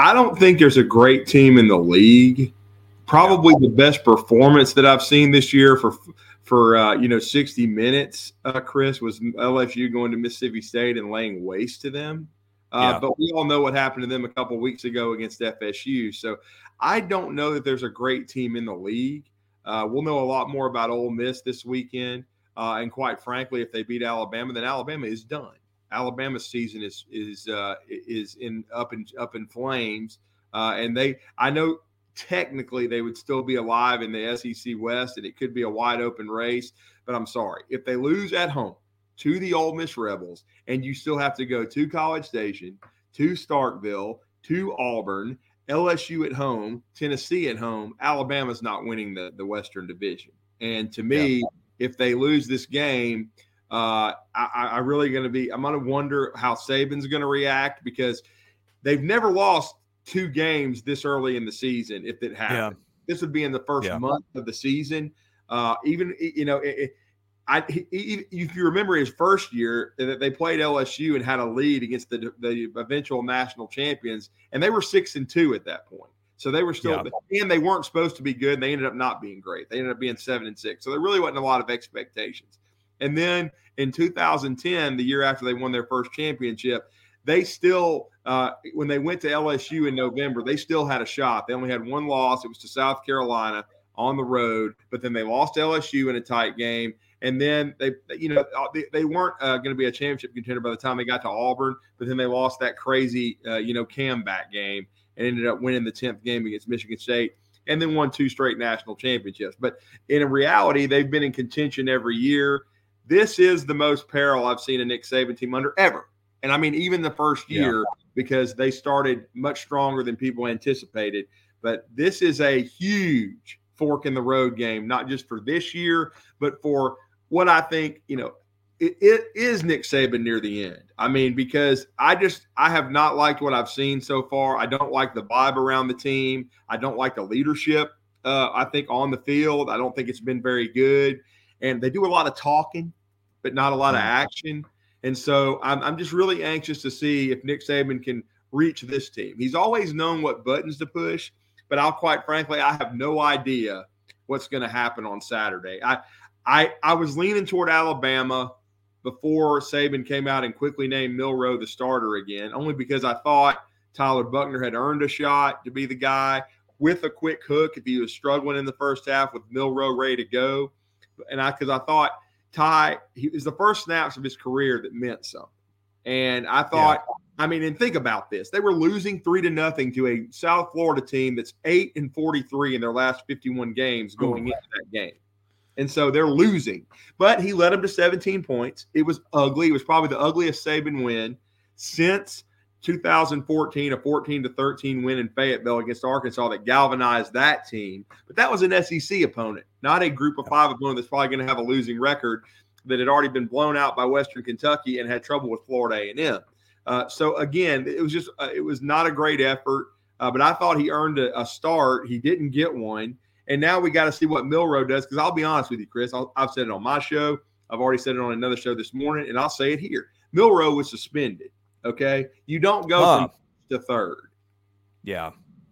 I don't think there's a great team in the league. Probably the best performance that I've seen this year for for uh, you know 60 minutes, uh, Chris, was LSU going to Mississippi State and laying waste to them. Uh, yeah. But we all know what happened to them a couple weeks ago against FSU. So I don't know that there's a great team in the league. Uh, we'll know a lot more about Ole Miss this weekend. Uh, and quite frankly, if they beat Alabama, then Alabama is done. Alabama's season is is uh, is in up in up in flames. Uh, and they, I know technically they would still be alive in the SEC West, and it could be a wide open race. But I'm sorry if they lose at home to the Ole Miss Rebels, and you still have to go to College Station, to Starkville, to Auburn, LSU at home, Tennessee at home, Alabama's not winning the, the Western Division. And to me, yeah. if they lose this game, uh, I, I really going to be, I'm going to wonder how Saban's going to react because they've never lost two games this early in the season. If it happened, yeah. this would be in the first yeah. month of the season. Uh, even, you know, it, I, he, if you remember his first year, that they played LSU and had a lead against the the eventual national champions, and they were six and two at that point. So they were still, yeah. and they weren't supposed to be good. And they ended up not being great. They ended up being seven and six. So there really wasn't a lot of expectations. And then in 2010, the year after they won their first championship, they still, uh, when they went to LSU in November, they still had a shot. They only had one loss. It was to South Carolina on the road, but then they lost LSU in a tight game and then they, you know, uh, they, they weren't uh, going to be a championship contender by the time they got to Auburn, but then they lost that crazy, uh, you know, back game and ended up winning the 10th game against Michigan State and then won two straight national championships. But in reality, they've been in contention every year. This is the most peril I've seen a Nick Saban team under ever. And I mean, even the first year, yeah. because they started much stronger than people anticipated. But this is a huge fork in the road game, not just for this year, but for what I think, you know, it, it is Nick Saban near the end. I mean, because I just I have not liked what I've seen so far. I don't like the vibe around the team. I don't like the leadership. Uh, I think on the field, I don't think it's been very good. And they do a lot of talking, but not a lot of mm. action. And so I'm, I'm just really anxious to see if Nick Saban can reach this team. He's always known what buttons to push, but I'll quite frankly, I have no idea what's going to happen on Saturday. I I I was leaning toward Alabama before Saban came out and quickly named Milroe the starter again, only because I thought Tyler Buchner had earned a shot to be the guy with a quick hook if he was struggling in the first half with Milroe ready to go. And I because I thought Ty he was the first snaps of his career that meant something. And I thought, yeah. I mean, and think about this. They were losing three to nothing to a South Florida team that's eight and 43 in their last 51 games oh, going into that game. And so they're losing. But he led them to 17 points. It was ugly. It was probably the ugliest Saban win since 2014, a 14 to 13 win in Fayetteville against Arkansas that galvanized that team. But that was an SEC opponent, not a group of five opponent that's probably going to have a losing record that had already been blown out by Western Kentucky and had trouble with Florida A&M. Uh, so again, it was just uh, it was not a great effort, uh, but I thought he earned a, a start. He didn't get one. And now we got to see what Milroe does. Because I'll be honest with you, Chris, i have said it on my show. I've already said it on another show this morning, and I'll say it here. Milroe was suspended. Okay, you don't go huh. from to third. Yeah.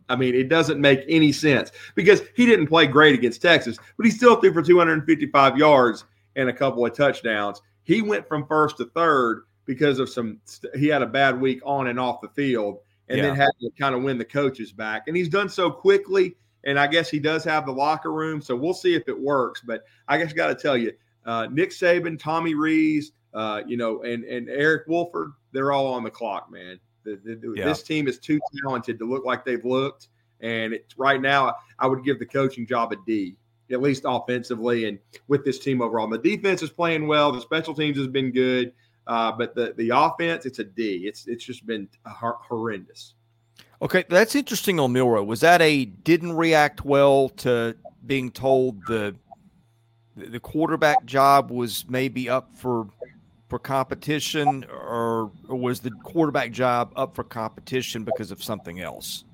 I mean, it doesn't make any sense because he didn't play great against Texas, but he still threw for 255 yards and a couple of touchdowns. He went from first to third because of some, he had a bad week on and off the field and yeah. then had to kind of win the coaches back. And he's done so quickly and I guess he does have the locker room, so we'll see if it works. But I guess got to tell you, uh, Nick Saban, Tommy Rees, uh, you know, and and Eric Wolford, they're all on the clock, man. The, the, yeah. This team is too talented to look like they've looked, and it's right now I would give the coaching job a D, at least offensively, and with this team overall. And the defense is playing well. The special teams has been good, uh, but the the offense, it's a D. It's it's just been horrendous. Okay, that's interesting on Milroe. Was that a didn't react well to being told the the quarterback job was maybe up for for competition, or, or was the quarterback job up for competition because of something else?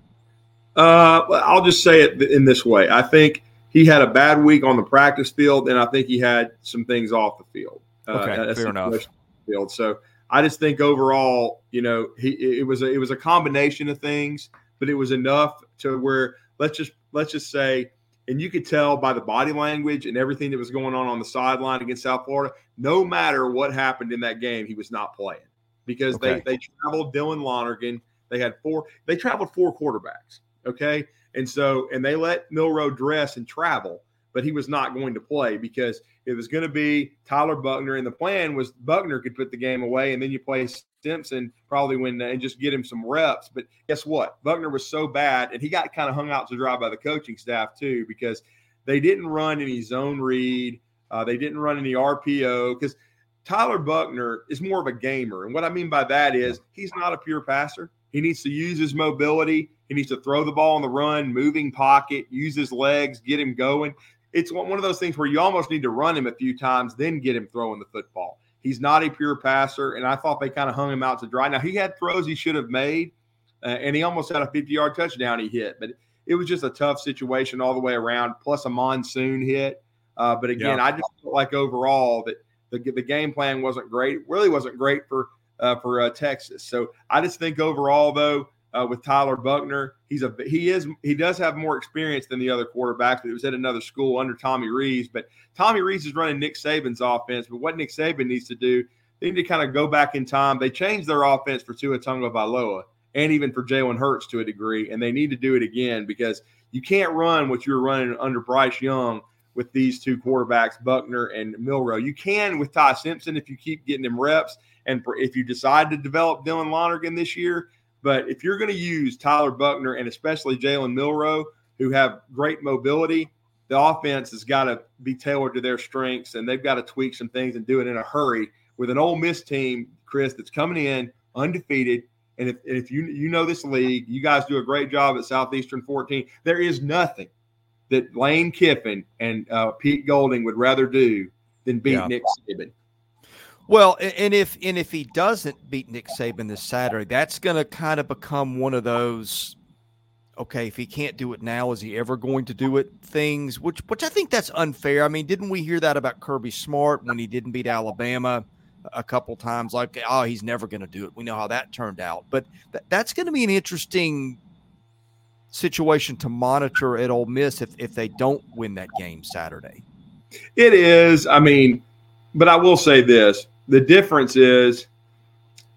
Uh, I'll just say it in this way. I think he had a bad week on the practice field, and I think he had some things off the field. Uh, okay, uh, fair enough. Field. So I just think overall, you know, he it was a, it was a combination of things. but it was enough to where let's just let's just say, and you could tell by the body language and everything that was going on on the sideline against South Florida. No matter what happened in that game, he was not playing because okay. they they traveled Dylan Lonergan. They had four. They traveled four quarterbacks. Okay, and so and they let Milroe dress and travel but he was not going to play because it was going to be Tyler Buchner. And the plan was Buchner could put the game away, and then you play Simpson probably when and just get him some reps. But guess what? Buchner was so bad, and he got kind of hung out to dry by the coaching staff too because they didn't run any zone read, uh, they didn't run any RPO because Tyler Buchner is more of a gamer, and what I mean by that is he's not a pure passer. He needs to use his mobility. He needs to throw the ball on the run, moving pocket, use his legs, get him going it's one of those things where you almost need to run him a few times, then get him throwing the football. He's not a pure passer, and I thought they kind of hung him out to dry. Now he had throws he should have made, uh, and he almost had a 50-yard touchdown he hit, but it was just a tough situation all the way around. Plus a monsoon hit, uh, but again, yeah. I just felt like overall that the, the game plan wasn't great. Really wasn't great for uh, for uh, Texas. So I just think overall though uh, with Tyler Buchner. He's a he is he does have more experience than the other quarterbacks, but it was at another school under Tommy Rees. But Tommy Rees is running Nick Saban's offense. But what Nick Saban needs to do, they need to kind of go back in time. They changed their offense for Tua Tagovailoa and even for Jalen Hurts to a degree, and they need to do it again because you can't run what you were running under Bryce Young with these two quarterbacks, Buchner and Milroe. You can with Ty Simpson if you keep getting him reps. And if you decide to develop Dylan Lonergan this year, but if you're going to use Tyler Buchner and especially Jalen Milroe, who have great mobility, the offense has got to be tailored to their strengths, and they've got to tweak some things and do it in a hurry with an Ole Miss team, Chris, that's coming in undefeated. And if, if you you know this league, you guys do a great job at Southeastern 14. There is nothing that Lane Kiffin and uh, Pete Golding would rather do than beat yeah. Nick Saban. Well, and if and if he doesn't beat Nick Saban this Saturday, that's going to kind of become one of those. Okay, if he can't do it now, is he ever going to do it? Things which which I think that's unfair. I mean, didn't we hear that about Kirby Smart when he didn't beat Alabama a couple times? Like, oh, he's never going to do it. We know how that turned out, but th- that's going to be an interesting situation to monitor at Ole Miss if if they don't win that game Saturday. It is. I mean, but I will say this: the difference is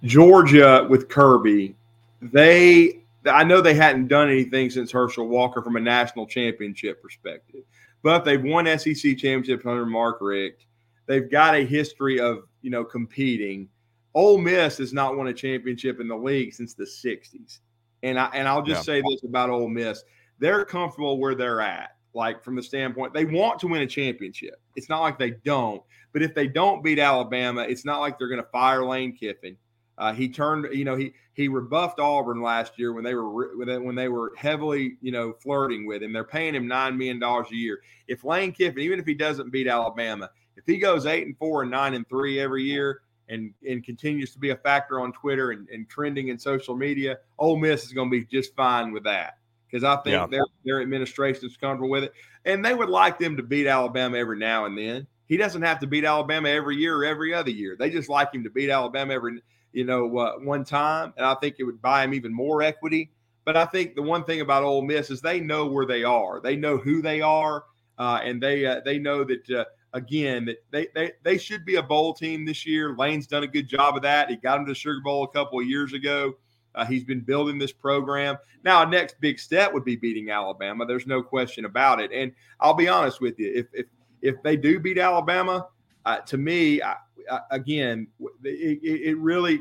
Georgia with Kirby, they I know they hadn't done anything since Herschel Walker from a national championship perspective, but they've won SEC championships under Mark Richt. They've got a history of you know competing. Ole Miss has not won a championship in the league since the '60s, and I and I'll just yeah. say this about Ole Miss: they're comfortable where they're at. Like from the standpoint, they want to win a championship. It's not like they don't, but if they don't beat Alabama, it's not like they're going to fire Lane Kiffin. Uh, he turned, you know, he he rebuffed Auburn last year when they were when they were heavily, you know, flirting with him. They're paying him nine million dollars a year. If Lane Kiffin, even if he doesn't beat Alabama, if he goes eight and four and nine and three every year, and and continues to be a factor on Twitter and, and trending in social media, Ole Miss is going to be just fine with that because I think yeah. their their administration is comfortable with it, and they would like them to beat Alabama every now and then he doesn't have to beat Alabama every year or every other year. They just like him to beat Alabama every, you know, uh, one time. And I think it would buy him even more equity. But I think the one thing about Ole Miss is they know where they are. They know who they are, uh, and they uh, they know that uh, again that they, they they should be a bowl team this year. Lane's done a good job of that. He got him to the Sugar Bowl a couple of years ago. Uh, he's been building this program. Now, next big step would be beating Alabama. There's no question about it. And I'll be honest with you, if if if they do beat Alabama, uh, to me, I, I, again, it, it, really,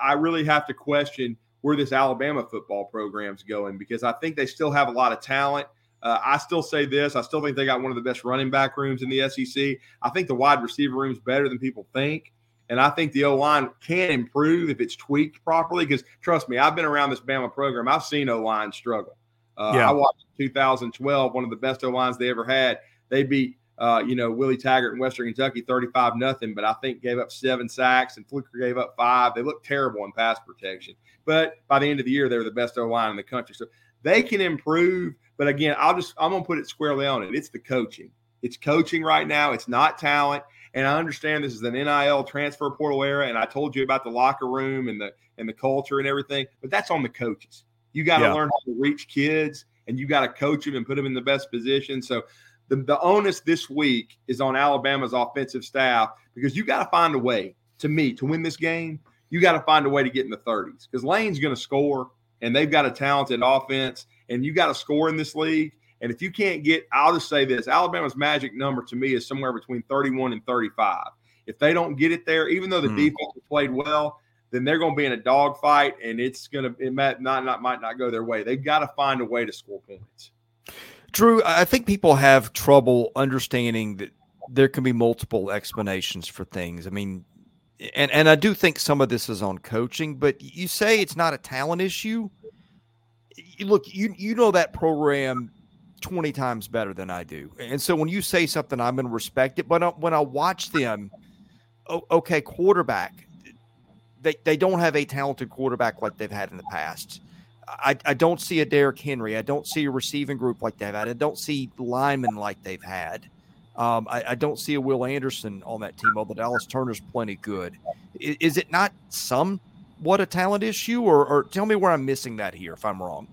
I really have to question where this Alabama football program's going because I think they still have a lot of talent. Uh, I still say this. I still think they got one of the best running back rooms in the SEC. I think the wide receiver room is better than people think. And I think the O line can improve if it's tweaked properly. Because trust me, I've been around this Bama program. I've seen O line struggle. Uh, yeah. I watched 2012, one of the best O lines they ever had. They beat uh, you know, Willie Taggart in Western Kentucky, 35 nothing, but I think gave up seven sacks and Fluker gave up five. They looked terrible in pass protection. But by the end of the year, they were the best O line in the country. So they can improve. But again, I'll just I'm gonna put it squarely on it. It's the coaching. It's coaching right now. It's not talent. And I understand this is an NIL transfer portal era, and I told you about the locker room and the and the culture and everything, but that's on the coaches. You got to yeah. learn how to reach kids and you got to coach them and put them in the best position. So the, the onus this week is on Alabama's offensive staff because you got to find a way to me to win this game. You got to find a way to get in the 30s because Lane's going to score and they've got a talented offense and you got to score in this league. And if you can't get, I'll just say this Alabama's magic number to me is somewhere between 31 and 35. If they don't get it there, even though the mm. defense played well, then they're going to be in a dogfight, and it's going to it might not, not might not go their way. They've got to find a way to score points. Drew, I think people have trouble understanding that there can be multiple explanations for things. I mean, and and I do think some of this is on coaching, but you say it's not a talent issue. Look, you you know that program 20 times better than I do. And so when you say something, I'm going to respect it. But when I watch them, okay, quarterback, they, they don't have a talented quarterback like they've had in the past. I, I don't see a Derrick Henry. I don't see a receiving group like they've had. I don't see linemen like they've had. Um, I, I, don't see a Will Anderson on that team, although Dallas Turner's plenty good. Is, is it not some what a talent issue, or, or tell me where I'm missing that here if I'm wrong?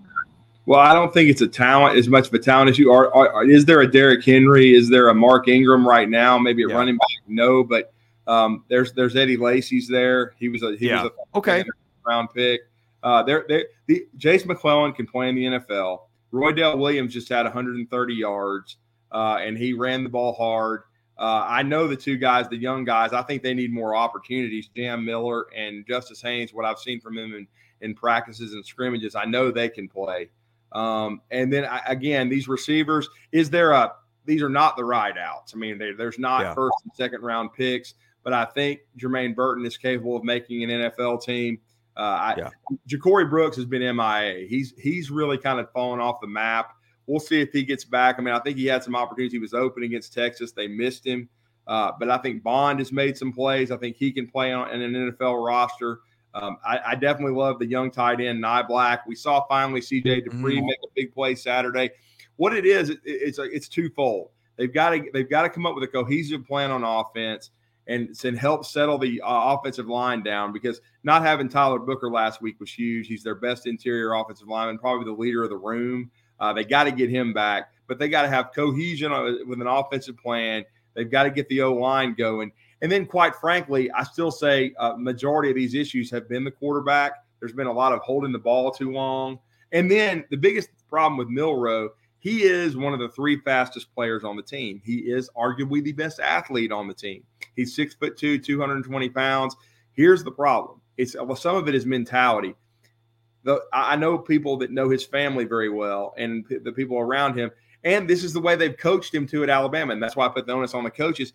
Well, I don't think it's a talent as much of a talent issue. Are, are, is there a Derrick Henry? Is there a Mark Ingram right now? Maybe a yeah. running back? No, but um, there's there's Eddie Lacy's there. He was a he yeah. was a okay round pick. Uh, there, there, the Jase McClellan can play in the NFL. Roydell Williams just had 130 yards, uh, and he ran the ball hard. Uh, I know the two guys, the young guys. I think they need more opportunities. Jam Miller and Justice Haynes. What I've seen from them in, in practices and scrimmages, I know they can play. Um, and then I, again, these receivers, is there a these are not the ride outs. I mean, they, there's not yeah. first and second round picks, but I think Jermaine Burton is capable of making an NFL team. Uh, I, yeah. Ja'Corey Brooks has been MIA. He's he's really kind of fallen off the map. We'll see if he gets back. I mean, I think he had some opportunities. He was open against Texas. They missed him. Uh, but I think Bond has made some plays. I think he can play on in an NFL roster. Um, I, I, definitely love the young tight end, Niblack. We saw finally CJ Dippre mm-hmm. make a big play Saturday. What it is, it, it's it's twofold. They've got to they've got to come up with a cohesive plan on offense and, and help settle the uh, offensive line down because not having Tyler Booker last week was huge. He's their best interior offensive lineman, probably the leader of the room. Uh, they got to get him back, but they got to have cohesion uh, with an offensive plan. They've got to get the O line going. And then, quite frankly, I still say a uh, majority of these issues have been the quarterback. There's been a lot of holding the ball too long. And then the biggest problem with Milroe, he is one of the three fastest players on the team. He is arguably the best athlete on the team. He's six foot two, 220 pounds. Here's the problem. It's well, some of it is mentality. The, I know people that know his family very well and the people around him. And this is the way they've coached him to at Alabama. And that's why I put the onus on the coaches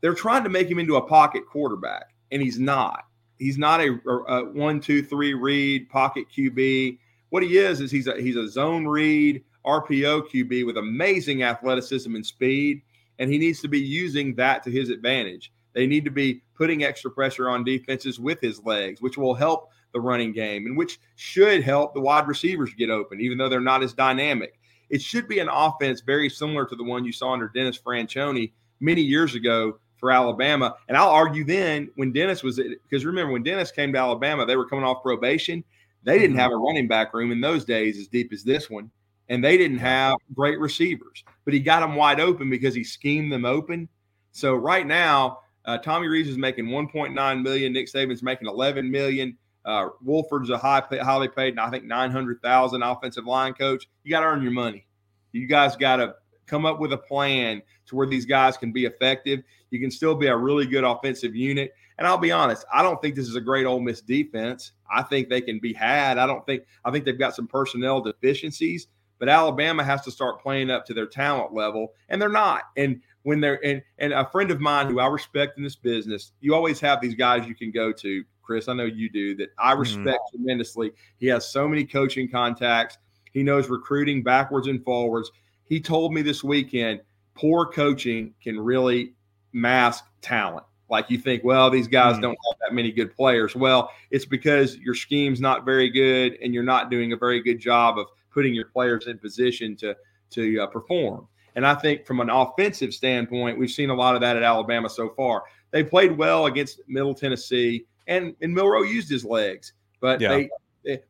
they're trying to make him into a pocket quarterback, and he's not. He's not a, a one, two, three read pocket QB. What he is is he's a he's a zone read RPO QB with amazing athleticism and speed, and he needs to be using that to his advantage. They need to be putting extra pressure on defenses with his legs, which will help the running game and which should help the wide receivers get open, even though they're not as dynamic. It should be an offense very similar to the one you saw under Dennis Franchione many years ago for Alabama. And I'll argue then when Dennis was because remember when Dennis came to Alabama, they were coming off probation. They didn't mm-hmm. have a running back room in those days as deep as this one, and they didn't have great receivers. But he got them wide open because he schemed them open. So right now, uh, Tommy Rees is making 1.9 million. Nick Saban's making 11 million. Uh, Wolford's a high, highly paid, and I think 900,000 offensive line coach. You got to earn your money. You guys got to come up with a plan to where these guys can be effective. You can still be a really good offensive unit. And I'll be honest, I don't think this is a great Ole Miss defense. I think they can be had. I don't think I think they've got some personnel deficiencies, but Alabama has to start playing up to their talent level, and they're not. And when they're and and a friend of mine who I respect in this business, you always have these guys you can go to, Chris. I know you do that. I mm-hmm. respect mm-hmm. tremendously. He has so many coaching contacts. He knows recruiting backwards and forwards. He told me this weekend, poor coaching can really mask talent. Like you think, well, these guys mm don't have that many good players. Well, it's because your scheme's not very good and you're not doing a very good job of putting your players in position to to uh, perform. And I think from an offensive standpoint, we've seen a lot of that at Alabama so far. They played well against Middle Tennessee, and and Milroe used his legs, but yeah. they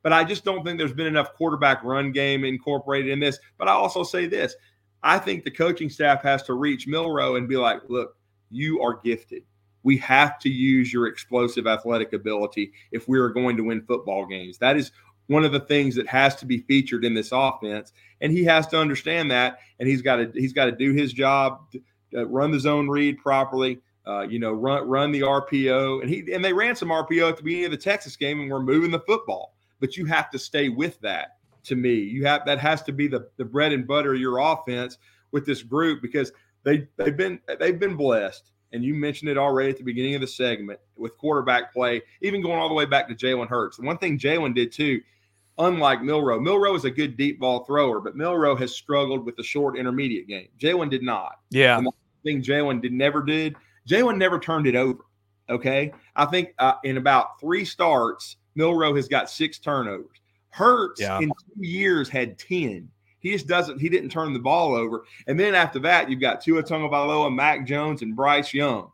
but I just don't think there's been enough quarterback run game incorporated in this. But I also say this I think the coaching staff has to reach Milroe and be like, look, you are gifted. We have to use your explosive athletic ability if we are going to win football games. That is one of the things that has to be featured in this offense, and he has to understand that. And he's got to he's got to do his job, uh, run the zone read properly. Uh, you know, run run the RPO, and he and they ran some RPO at the beginning of the Texas game, and we're moving the football. But you have to stay with that to me. You have that has to be the, the bread and butter of your offense with this group because they they've been they've been blessed. And you mentioned it already at the beginning of the segment with quarterback play, even going all the way back to Jalen Hurts. The one thing Jalen did too, unlike Milroe, Milroe is a good deep ball thrower, but Milroe has struggled with the short intermediate game. Jalen did not. Yeah. And the thing Jalen did never did, Jalen never turned it over. Okay. I think uh, in about three starts, Milroe has got six turnovers. Hurts yeah. in two years had 10. He just doesn't, he didn't turn the ball over. And then after that, you've got Tua Tagovailoa, Mac Jones, and Bryce Young.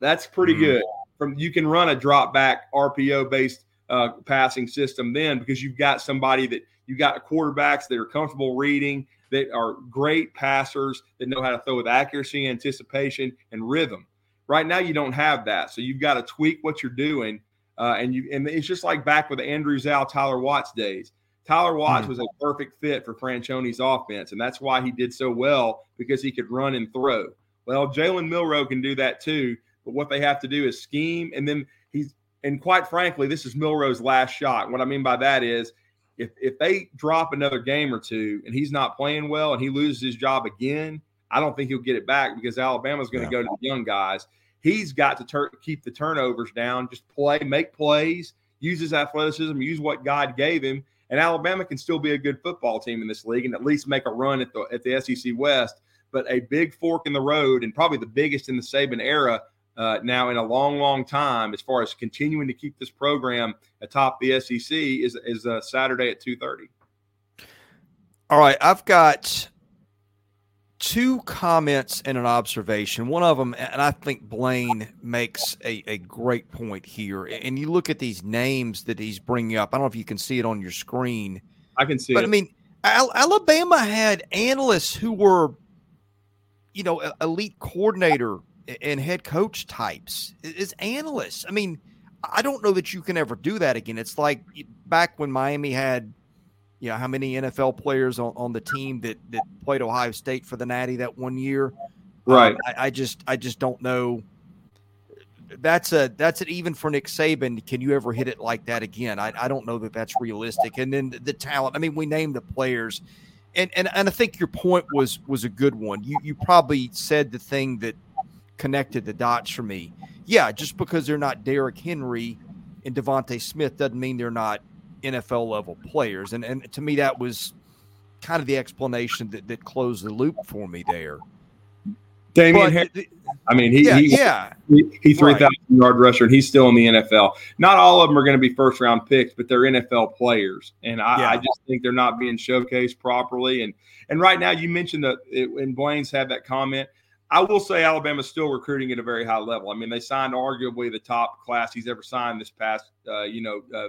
That's pretty mm good. From you can run a drop back RPO based uh, passing system then because you've got somebody that you've got quarterbacks that are comfortable reading, that are great passers, that know how to throw with accuracy, anticipation, and rhythm. Right now, you don't have that, so you've got to tweak what you're doing uh, and you and it's just like back with Andrew Zow, Tyler Watts days. Tyler Watts mm-hmm. was a perfect fit for Franchione's offense, and that's why he did so well because he could run and throw. Well, Jalen Milroe can do that too, but what they have to do is scheme, and then he's and quite frankly, this is Milroe's last shot. What I mean by that is if if they drop another game or two and he's not playing well and he loses his job again, I don't think he'll get it back because Alabama's going to yeah. go to the young guys. He's got to tur- keep the turnovers down, just play, make plays, use his athleticism, use what God gave him. And Alabama can still be a good football team in this league and at least make a run at the at the SEC West. But a big fork in the road, and probably the biggest in the Saban era uh, now in a long, long time, as far as continuing to keep this program atop the SEC, is is uh, Saturday at two thirty. All right, I've got two comments and an observation. One of them, and I think Blaine makes a, a great point here. And you look at these names that he's bringing up. I don't know if you can see it on your screen. I can see it. but, it. I mean, Al- Alabama had analysts who were, you know, elite coordinator and head coach types as analysts. I mean, I don't know that you can ever do that again. It's like back when Miami had you know how many NFL players on, on the team that that played Ohio State for the Natty that one year. Right. Um, I, I, just I just don't know. That's a that's it. Even for Nick Saban, can you ever hit it like that again? I, I don't know that that's realistic. And then the, the talent. I mean, we named the players, and and and I think your point was was a good one. You you probably said the thing that connected the dots for me. Yeah, just because they're not Derrick Henry and DeVonta Smith doesn't mean they're not NFL level players. And and to me, that was kind of the explanation that, that closed the loop for me there. I mean, he yeah, he, yeah. he, he three thousand right. yard rusher, and he's still in the NFL. Not all of them are going to be first round picks, but they're NFL players, and I, yeah. I, just think they're not being showcased properly. And and right now, you mentioned that, it, and Blaine's had that comment. I will say Alabama's still recruiting at a very high level. I mean, they signed arguably the top class he's ever signed this past, uh, you know, uh,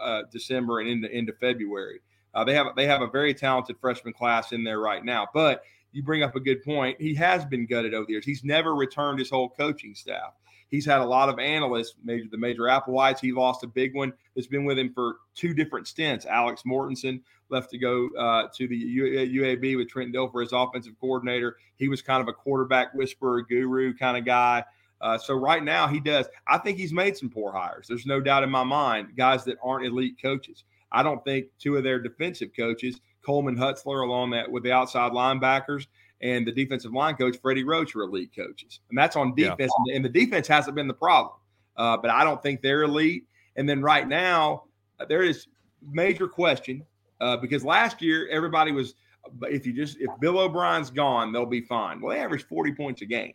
uh, December and into into February. Uh, they have they have a very talented freshman class in there right now. But you bring up a good point. He has been gutted over the years. He's never returned his whole coaching staff. He's had a lot of analysts, major the major Applewhites. He lost a big one that's been with him for two different stints. Alex Mortensen left to go uh, to the UAB with Trent Dilfer as offensive coordinator. He was kind of a quarterback whisperer, guru kind of guy. Uh, so right now he does. I think he's made some poor hires. There's no doubt in my mind. Guys that aren't elite coaches. I don't think two of their defensive coaches, Coleman Hutzler, along that with the outside linebackers, and the defensive line coach Freddie Roach are elite coaches, and that's on defense. Yeah. And the defense hasn't been the problem, uh, but I don't think they're elite. And then right now uh, there is major question uh, because last year everybody was, if you just if Bill O'Brien's gone, they'll be fine. Well, they averaged 40 points a game.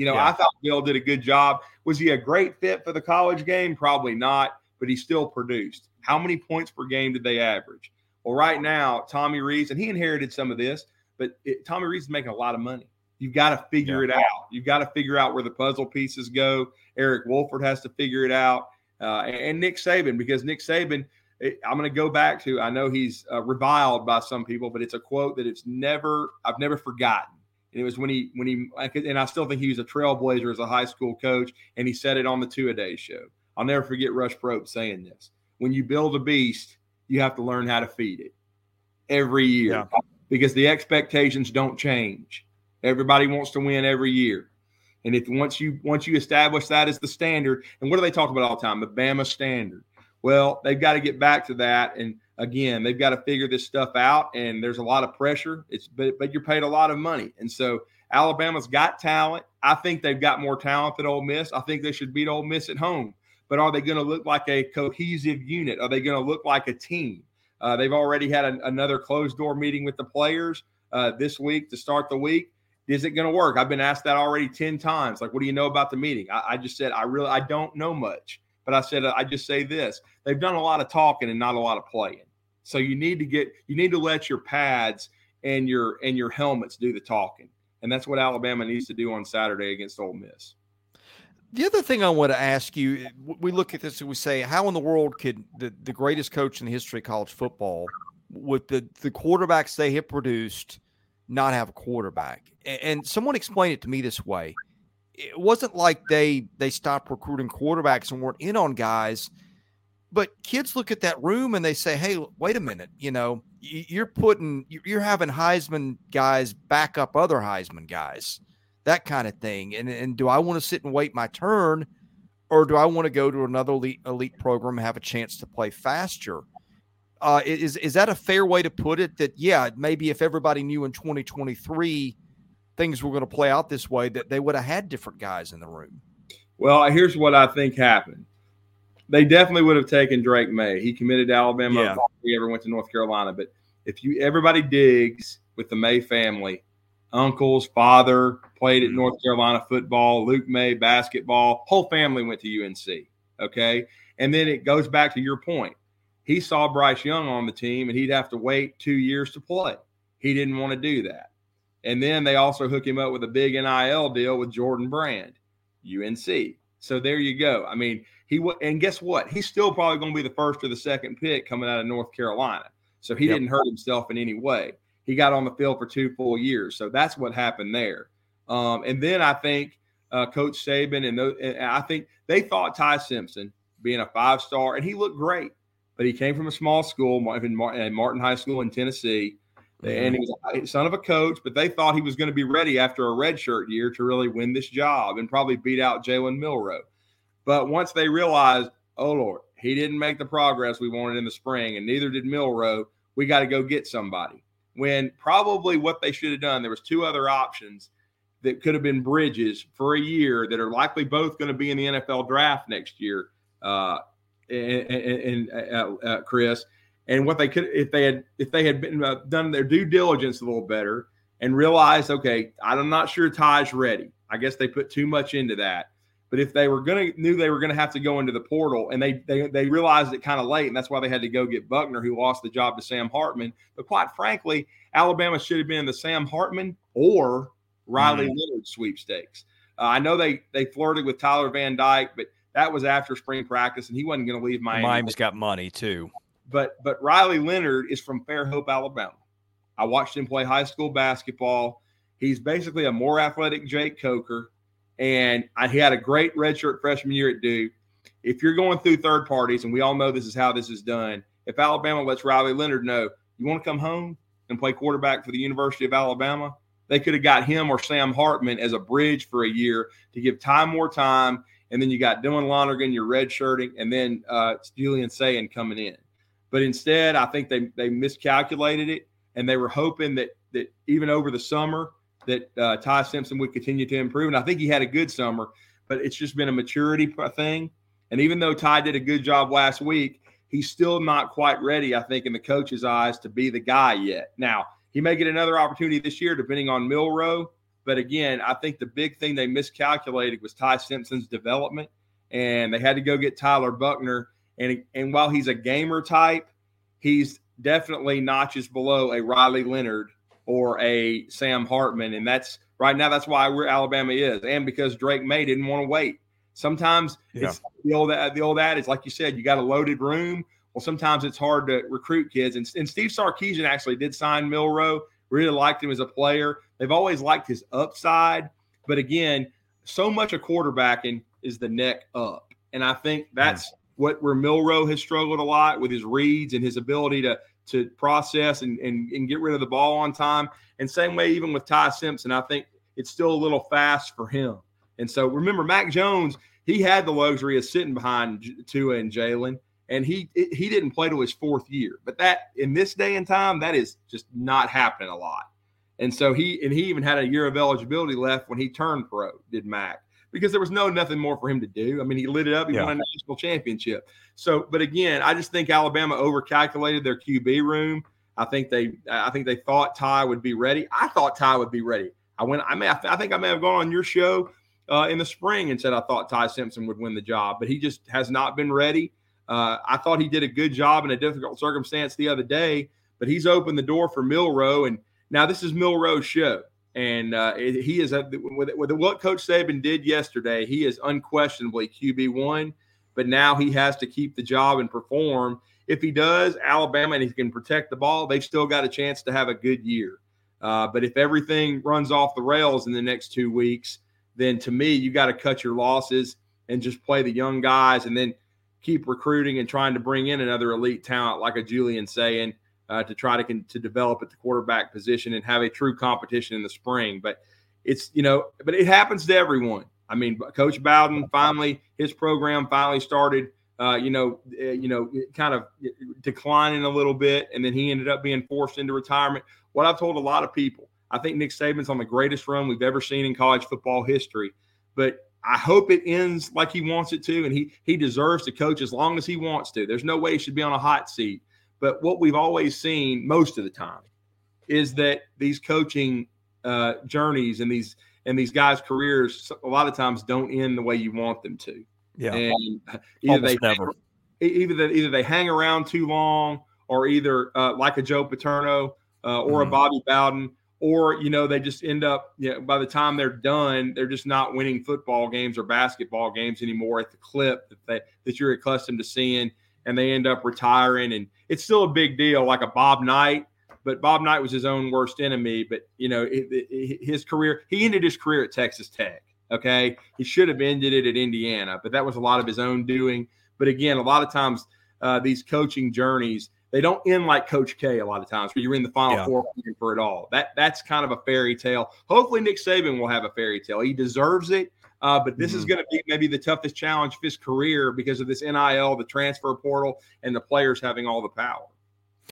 You know, yeah. I thought Bill did a good job. Was he a great fit for the college game? Probably not, but he still produced. How many points per game did they average? Well, right now, Tommy Rees, and he inherited some of this, but it, Tommy Rees is making a lot of money. You've got to figure yeah. it out. You've got to figure out where the puzzle pieces go. Eric Wolford has to figure it out. Uh, and Nick Saban, because Nick Saban, I'm going to go back to. I know he's uh, reviled by some people, but it's a quote that it's never. I've never forgotten. And it was when he when he and I still think he was a trailblazer as a high school coach, and he said it on the two a day show. I'll never forget Rush Propst saying this: "When you build a beast, you have to learn how to feed it every year yeah. because the expectations don't change. Everybody wants to win every year." And if once you once you establish that as the standard, and what do they talk about all the time? The Bama standard. Well, they've got to get back to that. And again, they've got to figure this stuff out. And there's a lot of pressure. It's but but you're paid a lot of money. And so Alabama's got talent. I think they've got more talent than Ole Miss. I think they should beat Ole Miss at home. But are they going to look like a cohesive unit? Are they going to look like a team? Uh, they've already had an, another closed door meeting with the players uh, this week to start the week. Is it going to work? I've been asked that already 10 times. Like, what do you know about the meeting? I, I just said, I really, I don't know much. But I said, I just say this they've done a lot of talking and not a lot of playing. So you need to get, you need to let your pads and your, and your helmets do the talking. And that's what Alabama needs to do on Saturday against Ole Miss. The other thing I want to ask you, we look at this and we say, how in the world could the, the greatest coach in the history of college football, with the, the quarterbacks they have produced, not have a quarterback? And someone explained it to me this way it wasn't like they they stopped recruiting quarterbacks and weren't in on guys but kids look at that room and they say hey wait a minute you know you're putting you're having heisman guys back up other heisman guys that kind of thing and and do i want to sit and wait my turn or do i want to go to another elite, elite program and have a chance to play faster uh, is is that a fair way to put it that yeah maybe if everybody knew in 2023 things were going to play out this way, that they would have had different guys in the room. Well, here's what I think happened. They definitely would have taken Drake Maye. He committed to Alabama yeah. he ever went to North Carolina. But if you everybody digs with the Maye family, uncles, father played at mm-hmm. North Carolina football, Luke Maye basketball, whole family went to UNC. Okay. And then it goes back to your point. He saw Bryce Young on the team and he'd have to wait two years to play. He didn't want to do that. And then they also hook him up with a big NIL deal with Jordan Brand, UNC. So there you go. I mean, he w- and guess what? He's still probably going to be the first or the second pick coming out of North Carolina. So he yep. didn't hurt himself in any way. He got on the field for two full years. So that's what happened there. Um, and then I think uh, Coach Saban and, those, and I think they thought Ty Simpson being a five star, and he looked great, but he came from a small school, Martin, Martin High School in Tennessee and he was a son of a coach, but they thought he was going to be ready after a redshirt year to really win this job and probably beat out Jalen Milroe. But once they realized, oh Lord, he didn't make the progress we wanted in the spring, and neither did Milroe. we got to go get somebody. When probably what they should have done, there was two other options that could have been bridges for a year that are likely both going to be in the NFL draft next year. Uh, and, and, uh, uh, Chris and what they could if they had if they had been uh, done their due diligence a little better and realized okay i'm not sure ty's ready i guess they put too much into that but if they were going to knew they were going to have to go into the portal and they they, they realized it kind of late and that's why they had to go get buchner who lost the job to sam hartman but quite frankly alabama should have been the sam hartman or riley mm-hmm. leonard sweepstakes uh, i know they they flirted with tyler van dyke but that was after spring practice and he wasn't going to leave miami miami's got money too but but Riley Leonard is from Fairhope, Alabama. I watched him play high school basketball. He's basically a more athletic Jake Coker, and I, he had a great redshirt freshman year at Duke. If you're going through third parties, and we all know this is how this is done, if Alabama lets Riley Leonard know you want to come home and play quarterback for the University of Alabama, they could have got him or Sam Hartman as a bridge for a year to give time more time. And then you got Dylan Lonergan, your redshirting, and then uh, Julian Sayin coming in. But instead, I think they they miscalculated it, and they were hoping that that even over the summer that uh, Ty Simpson would continue to improve. And I think he had a good summer, but it's just been a maturity thing. And even though Ty did a good job last week, he's still not quite ready, I think, in the coach's eyes to be the guy yet. Now, he may get another opportunity this year, depending on Milroe. But again, I think the big thing they miscalculated was Ty Simpson's development, and they had to go get Tyler Buchner. and and while he's a gamer type, he's definitely notches below a Riley Leonard or a Sam Hartman, and that's right now that's why we're Alabama is, and because Drake Maye didn't want to wait. Sometimes yeah. it's the old the old adage, like you said, you got a loaded room. well, sometimes it's hard to recruit kids. And, and Steve Sarkisian actually did sign Milroe. really liked him as a player. They've always liked his upside. But again, so much of quarterbacking is the neck up. And I think that's what where Milroe has struggled a lot with his reads and his ability to to process and, and, and get rid of the ball on time. And same way, even with Ty Simpson, I think it's still a little fast for him. And so remember, Mac Jones, he had the luxury of sitting behind Tua and Jalen and he he didn't play to his fourth year. But that in this day and time, that is just not happening a lot. And so he and he even had a year of eligibility left when he turned pro, did Mac, because there was no nothing more for him to do. I mean, he lit it up, he yeah. won a national championship. So, but again, I just think Alabama overcalculated their QB room. I think they I think they thought Ty would be ready. I thought Ty would be ready. I went. I may. I think I may have gone on your show uh, in the spring and said I thought Ty Simpson would win the job, but he just has not been ready. Uh, I thought he did a good job in a difficult circumstance the other day, but he's opened the door for Milroe. And now this is Milroe's show. And uh, he is, with, with what Coach Saban did yesterday, he is unquestionably QB1, but now he has to keep the job and perform. If he does, Alabama, and he can protect the ball, they've still got a chance to have a good year. Uh, but if everything runs off the rails in the next two weeks, then to me, you got to cut your losses and just play the young guys. And then keep recruiting and trying to bring in another elite talent like a Julian Sayin uh, to try to to develop at the quarterback position and have a true competition in the spring. But it's you know, but it happens to everyone. I mean, Coach Bowden finally his program finally started. Uh, you know, uh, you know, kind of declining a little bit, and then he ended up being forced into retirement. What I've told a lot of people, I think Nick Saban's on the greatest run we've ever seen in college football history. But I hope it ends like he wants it to, and he he deserves to coach as long as he wants to. There's no way he should be on a hot seat. But what we've always seen most of the time is that these coaching uh, journeys and these and these guys' careers a lot of times don't end the way you want them to. Yeah, and either Almost they never. either they, either they hang around too long, or either uh, like a Joe Paterno uh, or mm-hmm. a Bobby Bowden or you know they just end up you know, by the time they're done they're just not winning football games or basketball games anymore at the clip that they, that you're accustomed to seeing and they end up retiring and it's still a big deal like a bob knight but bob knight was his own worst enemy but you know it, it, his career he ended his career at texas tech okay he should have ended it at indiana but that was a lot of his own doing but again a lot of times uh, these coaching journeys they don't end like Coach K a lot of times, where you're in the final yeah. four for it all. That that's kind of a fairy tale. Hopefully, Nick Saban will have a fairy tale. He deserves it. Uh, but this mm-hmm. is going to be maybe the toughest challenge of his career because of this NIL, the transfer portal, and the players having all the power.